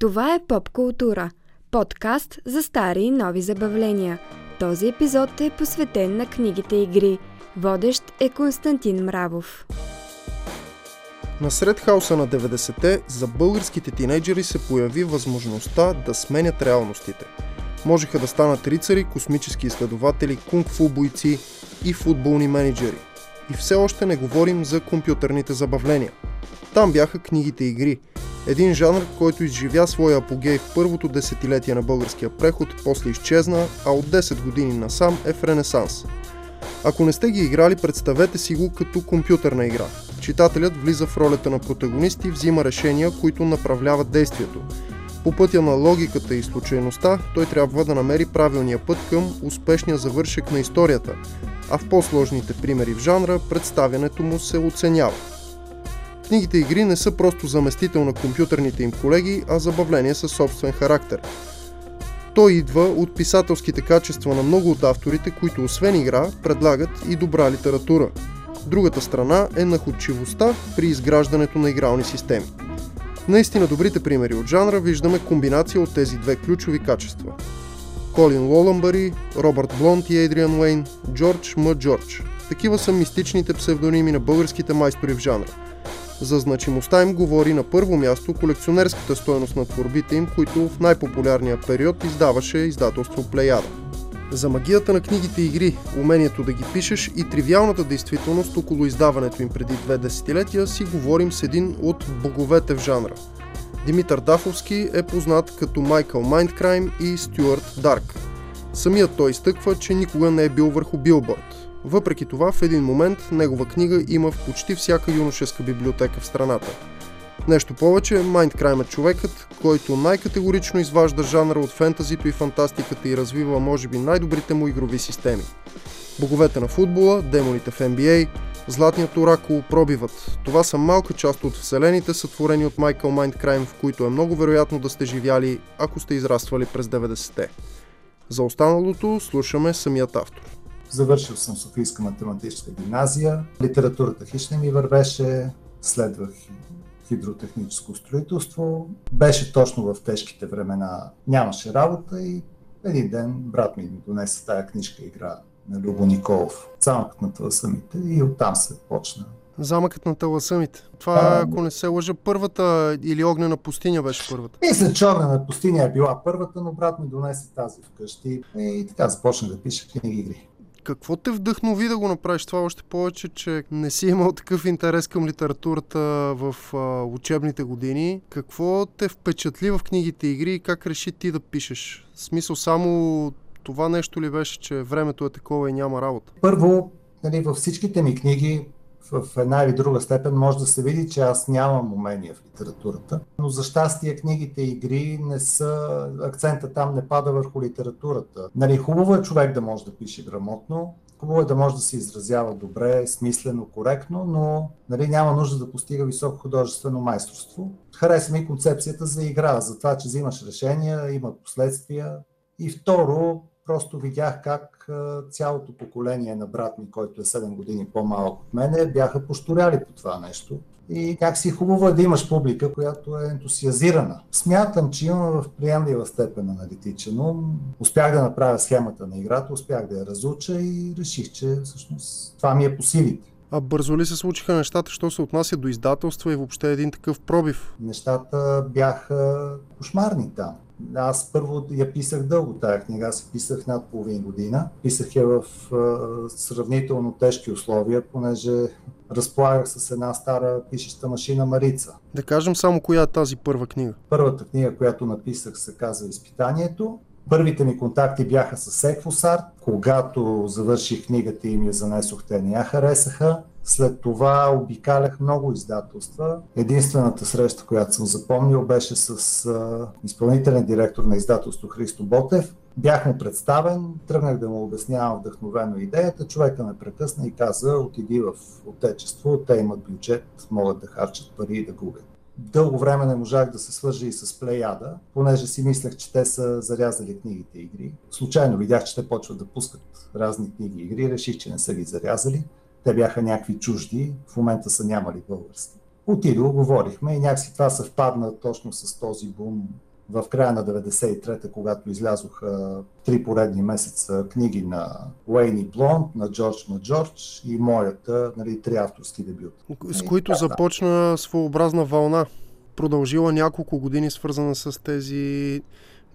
Това е Поп Култура – подкаст за стари и нови забавления. Този епизод е посветен на книгите игри. Водещ е Константин Мравов. Насред хаоса на 90-те за българските тинейджери се появи възможността да сменят реалностите. Можеха да станат рицари, космически изследователи, кунг-фу бойци и футболни менеджери. И все още не говорим за компютърните забавления. Там бяха книгите игри – един жанр, който изживя своя апогей в първото десетилетие на българския преход, после изчезна, а от 10 години насам е в ренесанс. Ако не сте ги играли, представете си го като компютърна игра. Читателят влиза в ролята на протагонист и взима решения, които направляват действието. По пътя на логиката и случайността, той трябва да намери правилния път към успешния завършек на историята, а в по-сложните примери в жанра представянето му се оценява. Книгите игри не са просто заместител на компютърните им колеги, а забавление със собствен характер. Той идва от писателските качества на много от авторите, които освен игра предлагат и добра литература. Другата страна е находчивостта при изграждането на игрални системи. Наистина добрите примери от жанра виждаме комбинация от тези две ключови качества. Колин Лоламбари, Робърт Блонт и Ейдриан Уейн, Джордж М. Джордж. Такива са мистичните псевдоними на българските майстори в жанра – за значимостта им говори на първо място колекционерската стоеност на творбите им, които в най-популярния период издаваше издателство Плеяда. За магията на книгите и игри, умението да ги пишеш и тривиалната действителност около издаването им преди две десетилетия си говорим с един от боговете в жанра. Димитър Дафовски е познат като Майкъл Майндкрайм и Стюарт Дарк. Самият той изтъква, че никога не е бил върху билборд. Въпреки това, в един момент негова книга има в почти всяка юношеска библиотека в страната. Нещо повече, Майндкрайм е човекът, който най-категорично изважда жанра от фентазито и фантастиката и развива може би най-добрите му игрови системи. Боговете на футбола, демоните в NBA, Златният оракул пробиват. Това са малка част от вселените, сътворени от Майкъл Майндкрайм, в които е много вероятно да сте живяли, ако сте израствали през 90-те. За останалото слушаме самият автор. Завършил съм Софийска математическа гимназия. Литературата хищ не ми вървеше. Следвах хидротехническо строителство. Беше точно в тежките времена. Нямаше работа и един ден брат ми ми донесе тая книжка игра на Любо Николов. Замъкът на таласамите и оттам се почна. Замъкът на таласамите. Това, а, ако не се лъжа, първата или огнена пустиня беше първата. Мисля, че огнена пустиня е била първата, но брат ми донесе тази вкъщи и така започна да пише книги игри. Какво те вдъхнови да го направиш това още повече, че не си имал такъв интерес към литературата в а, учебните години? Какво те впечатли в книгите игри и как реши ти да пишеш? В смисъл само това нещо ли беше, че времето е такова и няма работа? Първо, нали, във всичките ми книги в една или друга степен може да се види, че аз нямам умения в литературата. Но за щастие книгите и игри не са, акцента там не пада върху литературата. Нали, хубаво е човек да може да пише грамотно, Хубаво е да може да се изразява добре, смислено, коректно, но нали, няма нужда да постига високо художествено майсторство. Харесва ми концепцията за игра, за това, че взимаш решения, има последствия. И второ, просто видях как цялото поколение на брат ми, който е 7 години по-малък от мене, бяха пошторяли по това нещо. И как си хубаво е да имаш публика, която е ентусиазирана. Смятам, че имам в приемлива степен аналитичен Успях да направя схемата на играта, успях да я разуча и реших, че всъщност това ми е по силите. А бързо ли се случиха нещата, що се отнася до издателства и въобще един такъв пробив? Нещата бяха кошмарни там. Аз първо я писах дълго тая книга, аз я писах над половин година. Писах я в а, сравнително тежки условия, понеже разполагах с една стара пишеща машина Марица. Да кажем само коя е тази първа книга. Първата книга, която написах, се казва Изпитанието. Първите ми контакти бяха с Еквосарт. Когато завърших книгата и ми я занесох, те не я харесаха. След това обикалях много издателства. Единствената среща, която съм запомнил, беше с а, изпълнителен директор на издателство Христо Ботев. Бях му представен, тръгнах да му обяснявам вдъхновено идеята. Човека ме прекъсна и каза, отиди в отечество, те имат бюджет, могат да харчат пари и да губят. Дълго време не можах да се свържа и с Плеяда, понеже си мислех, че те са зарязали книгите игри. Случайно видях, че те почват да пускат разни книги игри, реших, че не са ги зарязали. Те бяха някакви чужди, в момента са нямали български. Отидох, говорихме и някакси това съвпадна точно с този бум в края на 93-та, когато излязоха три поредни месеца книги на Уейни Блонд, на Джордж Маджордж и моята, нали, три авторски дебюта. С които започна своеобразна вълна, продължила няколко години, свързана с тези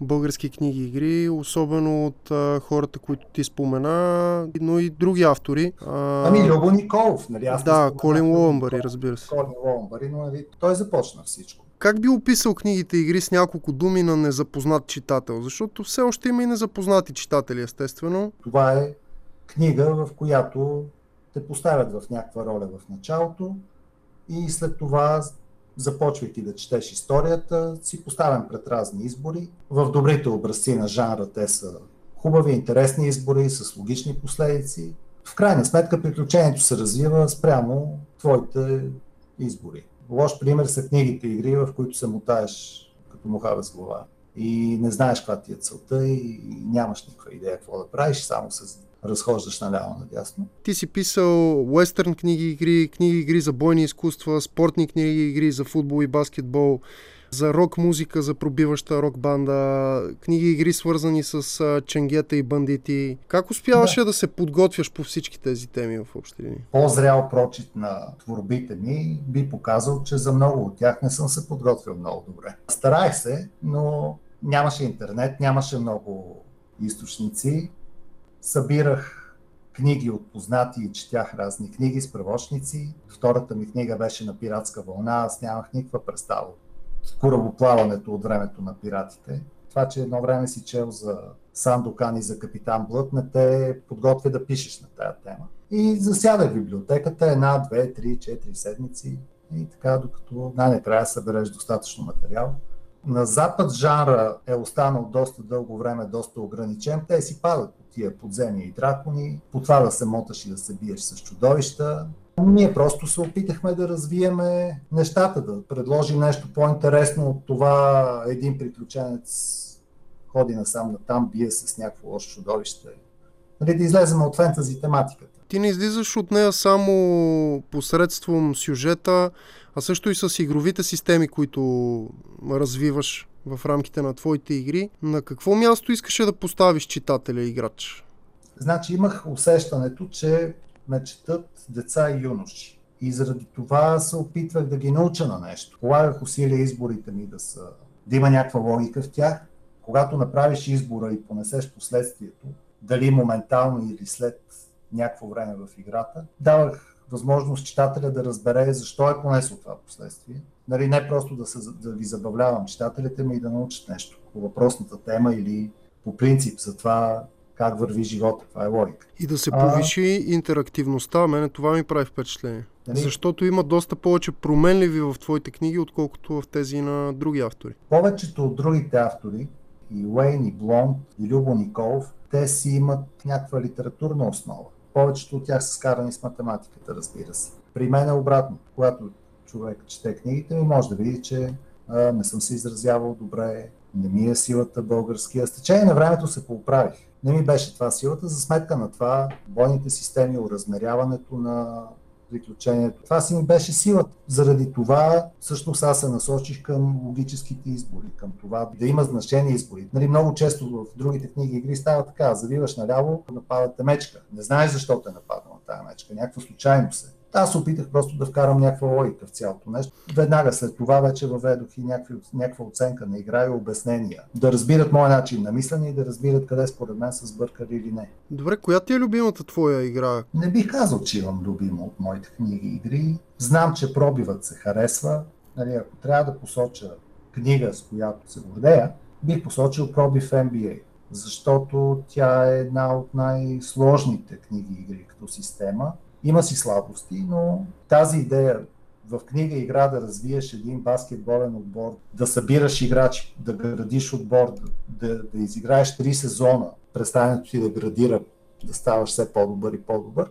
български книги и игри, особено от а, хората, които ти спомена, но и други автори. А... Ами Любо Николов, нали? Аз да, Колин Ломбари, разбира се. Колин Ломбари, но нали, той започна всичко. Как би описал книгите игри с няколко думи на незапознат читател? Защото все още има и незапознати читатели, естествено. Това е книга, в която те поставят в някаква роля в началото и след това започвайки да четеш историята, си поставен пред разни избори. В добрите образци на жанра те са хубави, интересни избори с логични последици. В крайна сметка приключението се развива спрямо твоите избори. Лош пример са книгите игри, в които се мутаеш като муха без глава и не знаеш каква ти е целта и нямаш никаква идея какво да правиш, само се разхождаш наляво надясно. Ти си писал уестърн книги игри, книги игри за бойни изкуства, спортни книги игри за футбол и баскетбол, за рок музика, за пробиваща рок банда, книги игри свързани с ченгета и бандити. Как успяваше да. да се подготвяш по всички тези теми в общи линии? По-зрял прочит на творбите ми би показал, че за много от тях не съм се подготвил много добре. Старах се, но нямаше интернет, нямаше много източници събирах книги от познати и четях разни книги, справочници. Втората ми книга беше на пиратска вълна. Аз нямах никаква представа от корабоплаването от времето на пиратите. Това, че едно време си чел за Сандокан и за Капитан Блът, не те подготвя да пишеш на тая тема. И засядах библиотеката една, две, три, четири седмици и така, докато най-накрая събереш достатъчно материал. На Запад жанра е останал доста дълго време, доста ограничен. Те си падат по тия подземни и дракони, по това да се моташ и да се биеш с чудовища. Ние просто се опитахме да развиеме нещата, да предложим нещо по-интересно от това един приключенец ходи насам на там, бие с някакво лошо чудовище. Нали, да излезем от фентази тематиката. Ти не излизаш от нея само посредством сюжета, а също и с игровите системи, които развиваш в рамките на твоите игри. На какво място искаше да поставиш читателя играч? Значи имах усещането, че ме четат деца и юноши. И заради това се опитвах да ги науча на нещо. Полагах усилия изборите ми да, са, да има някаква логика в тях. Когато направиш избора и понесеш последствието, дали моментално или след някакво време в играта, давах възможност читателя да разбере защо е понесло това последствие. Нали, не просто да, се, да ви забавлявам читателите ми и да научат нещо по въпросната тема или по принцип за това как върви живота. Това е логика. И да се повиши а... интерактивността. Мене това ми прави впечатление. Нали? Защото има доста повече променливи в твоите книги, отколкото в тези на други автори. Повечето от другите автори, и Уейн, и Блонд, и Любо Николов, те си имат някаква литературна основа. Повечето от тях са скарани с математиката, разбира се. При мен е обратно. Когато човек чете книгите ми, може да види, че а, не съм се изразявал добре, не ми е силата българския. С течение на времето се поуправих. Не ми беше това силата, за сметка на това бойните системи, уразмеряването на приключението. Това си ми беше силата. Заради това всъщност аз се насочих към логическите избори, към това да има значение избори. Нали, много често в другите книги игри става така, завиваш наляво, нападате мечка. Не знаеш защо те нападнала тази мечка, някаква случайност е. Аз опитах просто да вкарам някаква логика в цялото нещо. Веднага след това вече въведох и някакви, някаква оценка на игра и обяснения. Да разбират моя начин на мислене и да разбират къде според мен са сбъркали или не. Добре, коя ти е любимата твоя игра? Не бих казал, че имам любима от моите книги и игри. Знам, че пробивът се харесва. Нали, ако трябва да посоча книга, с която се гордея, бих посочил пробив NBA защото тя е една от най-сложните книги игри като система има си слабости, но тази идея в книга игра да развиеш един баскетболен отбор, да събираш играчи, да градиш отбор, да, да изиграеш три сезона, представянето ти да градира, да ставаш все по-добър и по-добър.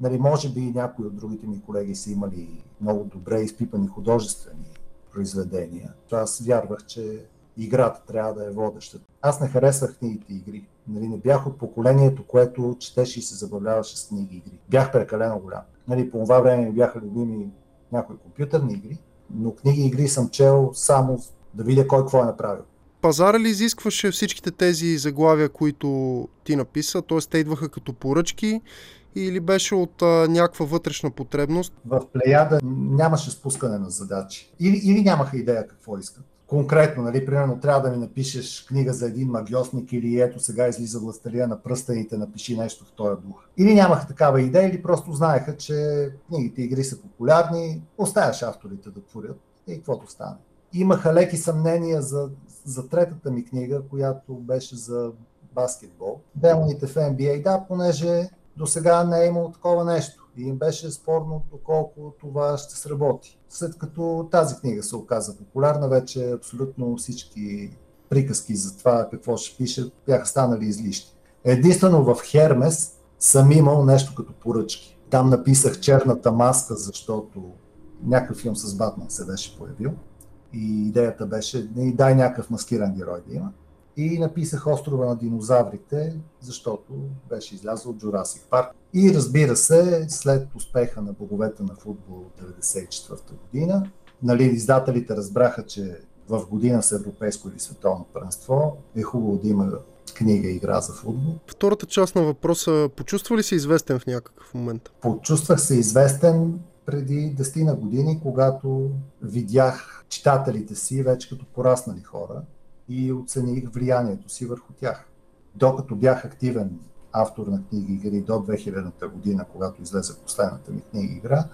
Нали, може би и някои от другите ми колеги са имали много добре изпипани художествени произведения. Аз вярвах, че играта трябва да е водеща. Аз не харесвах книгите игри. Нали, не бях от поколението, което четеше и се забавляваше с книги игри. Бях прекалено голям. Нали, по това време ми бяха любими някои компютърни игри, но книги игри съм чел само да видя кой какво е направил. пазара ли изискваше всичките тези заглавия, които ти написа? Т.е. те идваха като поръчки или беше от а, някаква вътрешна потребност? В Плеяда нямаше спускане на задачи. Или, или нямаха идея какво искат. Конкретно, нали, примерно, трябва да ми напишеш книга за един магиосник или ето сега излиза властелия на пръстените, напиши нещо в този дух. Или нямаха такава идея, или просто знаеха, че книгите игри са популярни, оставяш авторите да творят и каквото стане. Имаха леки съмнения за, за третата ми книга, която беше за баскетбол. Демоните в NBA, да, понеже до сега не е имало такова нещо. И им беше спорно доколко това ще сработи. След като тази книга се оказа популярна, вече абсолютно всички приказки за това какво ще пише бяха станали излишни. Единствено в Хермес съм имал нещо като поръчки. Там написах черната маска, защото някакъв филм с Батман се беше появил. И идеята беше, дай някакъв маскиран герой да има и написах Острова на динозаврите, защото беше излязъл от Jurassic Парк. И разбира се, след успеха на боговете на футбол от 1994 година, нали, издателите разбраха, че в година с европейско или световно първенство е хубаво да има книга игра за футбол. Втората част на въпроса, почувства ли се известен в някакъв момент? Почувствах се известен преди 10 на години, когато видях читателите си вече като пораснали хора и оцених влиянието си върху тях. Докато бях активен автор на книги игри до 2000-та година, когато излезе последната ми книга игра,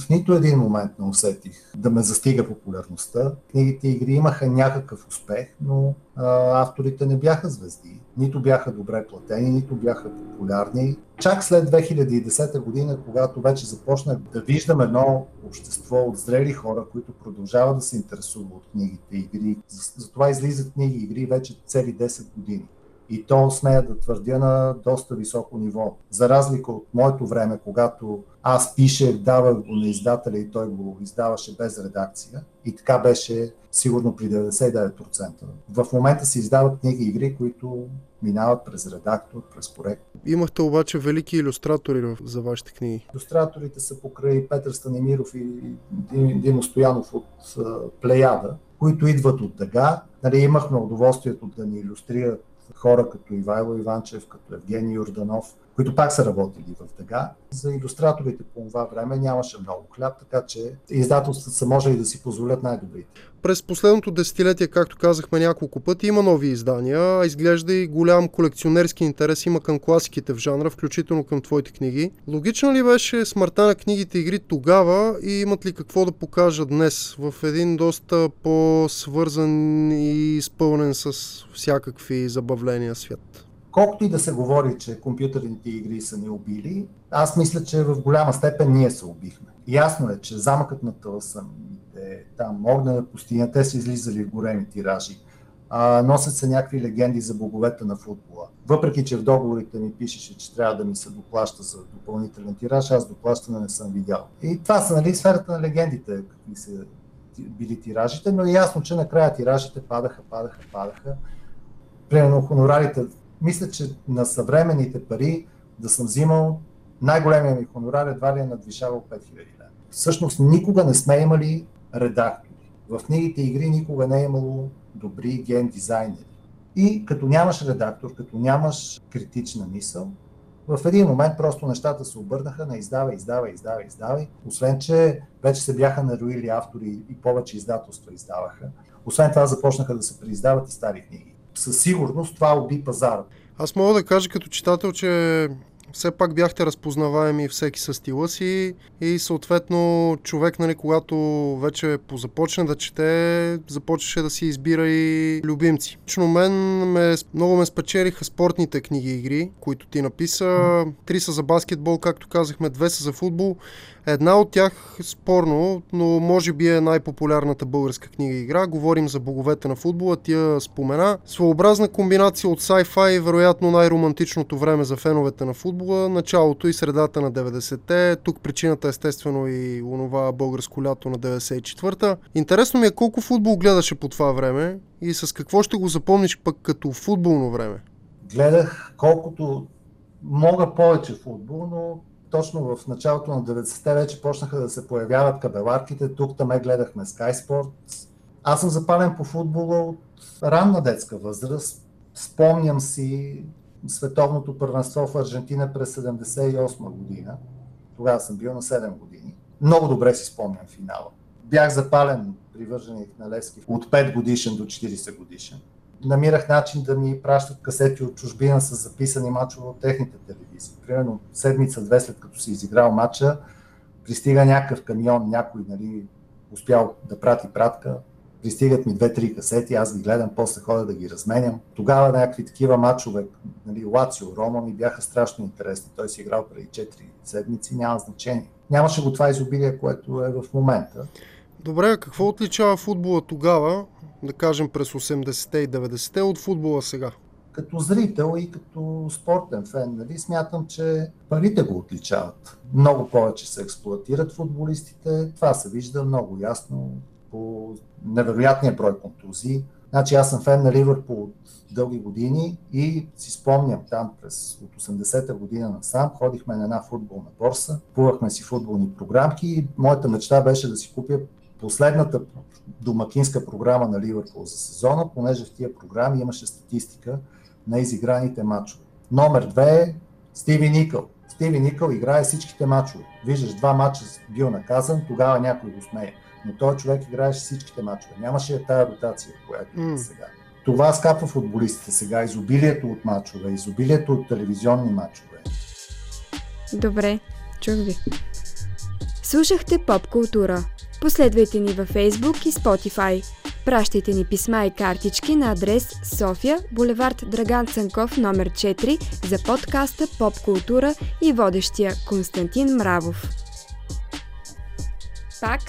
в нито един момент не усетих да ме застига популярността. Книгите игри имаха някакъв успех, но а, авторите не бяха звезди. Нито бяха добре платени, нито бяха популярни. Чак след 2010 година, когато вече започнах да виждам едно общество от зрели хора, които продължават да се интересуват от книгите игри. Затова излизат книги игри вече цели 10 години и то смея да твърдя на доста високо ниво. За разлика от моето време, когато аз пишех, давах го на издателя и той го издаваше без редакция. И така беше сигурно при 99%. В момента се издават книги и игри, които минават през редактор, през проект. Имахте обаче велики иллюстратори за вашите книги. Иллюстраторите са покрай Петър Станимиров и Димо Стоянов от Плеяда, които идват от Дъга. Нали, имахме удоволствието да ни иллюстрират хора като Ивайло Иванчев, като Евгений Юрданов, които пак са работили в Дъга. За иллюстраторите по това време нямаше много хляб, така че издателствата са можели да си позволят най-добрите. През последното десетилетие, както казахме няколко пъти, има нови издания, а изглежда и голям колекционерски интерес има към класиките в жанра, включително към твоите книги. Логично ли беше смъртта на книгите игри тогава и имат ли какво да покажат днес в един доста по-свързан и изпълнен с всякакви забавления свят? Колкото и да се говори, че компютърните игри са ни убили, аз мисля, че в голяма степен ние се убихме. Ясно е, че замъкът на Тълсъм, там огнена пустиня, те са излизали в големи тиражи. А, носят се някакви легенди за боговете на футбола. Въпреки, че в договорите ми пишеше, че трябва да ми се доплаща за допълнителен тираж, аз доплащане не съм видял. И това са нали, сферата на легендите, какви са били тиражите, но е ясно, че накрая тиражите падаха, падаха, падаха. Примерно хонорарите мисля, че на съвременните пари да съм взимал най-големия ми хонорар едва ли е надвишавал 5000 лева. Всъщност никога не сме имали редактори. В книгите игри никога не е имало добри ген дизайнери. И като нямаш редактор, като нямаш критична мисъл, в един момент просто нещата се обърнаха на издава, издава, издава, издава. Освен, че вече се бяха наруили автори и повече издателства издаваха. Освен това започнаха да се преиздават и стари книги със сигурност това уби пазара. Аз мога да кажа като читател, че все пак бяхте разпознаваеми всеки със стила си и съответно човек, нали, когато вече позапочне да чете, започваше да си избира и любимци. Лично мен ме, много ме спечелиха спортните книги и игри, които ти написа. Три са за баскетбол, както казахме, две са за футбол. Една от тях спорно, но може би е най-популярната българска книга игра. Говорим за боговете на футбола, тя спомена. Своеобразна комбинация от sci-fi, вероятно най-романтичното време за феновете на футбола, началото и средата на 90-те. Тук причината естествено и онова българско лято на 94-та. Интересно ми е колко футбол гледаше по това време и с какво ще го запомниш пък като футболно време? Гледах колкото мога повече футбол, но точно в началото на 90-те вече почнаха да се появяват кабеларките. Тук там гледахме Sky Sports, Аз съм запален по футбола от ранна детска възраст. Спомням си световното първенство в Аржентина през 78 година. Тогава съм бил на 7 години. Много добре си спомням финала. Бях запален привърженик на Левски от 5 годишен до 40 годишен. Намирах начин да ми пращат касети от чужбина с записани мачове от техните телевизии. Примерно седмица-две след като си изиграл матча, пристига някакъв камион, някой нали, успял да прати пратка, пристигат ми две-три касети, аз ги гледам, после ходя да ги разменям. Тогава някакви такива матчове, нали, Лацио, Рома ми бяха страшно интересни. Той си играл преди 4 седмици, няма значение. Нямаше го това изобилие, което е в момента. Добре, какво отличава футбола тогава, да кажем през 80-те и 90-те от футбола сега? Като зрител и като спортен фен, нали, смятам, че парите го отличават. Много повече се експлуатират футболистите. Това се вижда много ясно по невероятния брой контузии. Значи аз съм фен на Ливърпул от дълги години и си спомням там през от 80-та година насам, ходихме на една футболна борса, купувахме си футболни програмки и моята мечта беше да си купя последната домакинска програма на Ливърпул за сезона, понеже в тия програми имаше статистика на изиграните матчове. Номер две е Стиви Никъл. Стиви Никъл играе всичките матчове. Виждаш, два матча бил наказан, тогава някой го смее. Но този човек играеше всичките матчове. Нямаше тая ротация, която mm. е сега. Това скапва футболистите сега. Изобилието от матчове, изобилието от телевизионни матчове. Добре, чух ви. Слушахте поп култура. Последвайте ни във Facebook и Spotify. Пращайте ни писма и картички на адрес София, булевард Драган Цанков, номер 4 за подкаста Поп Култура и водещия Константин Мравов. Пак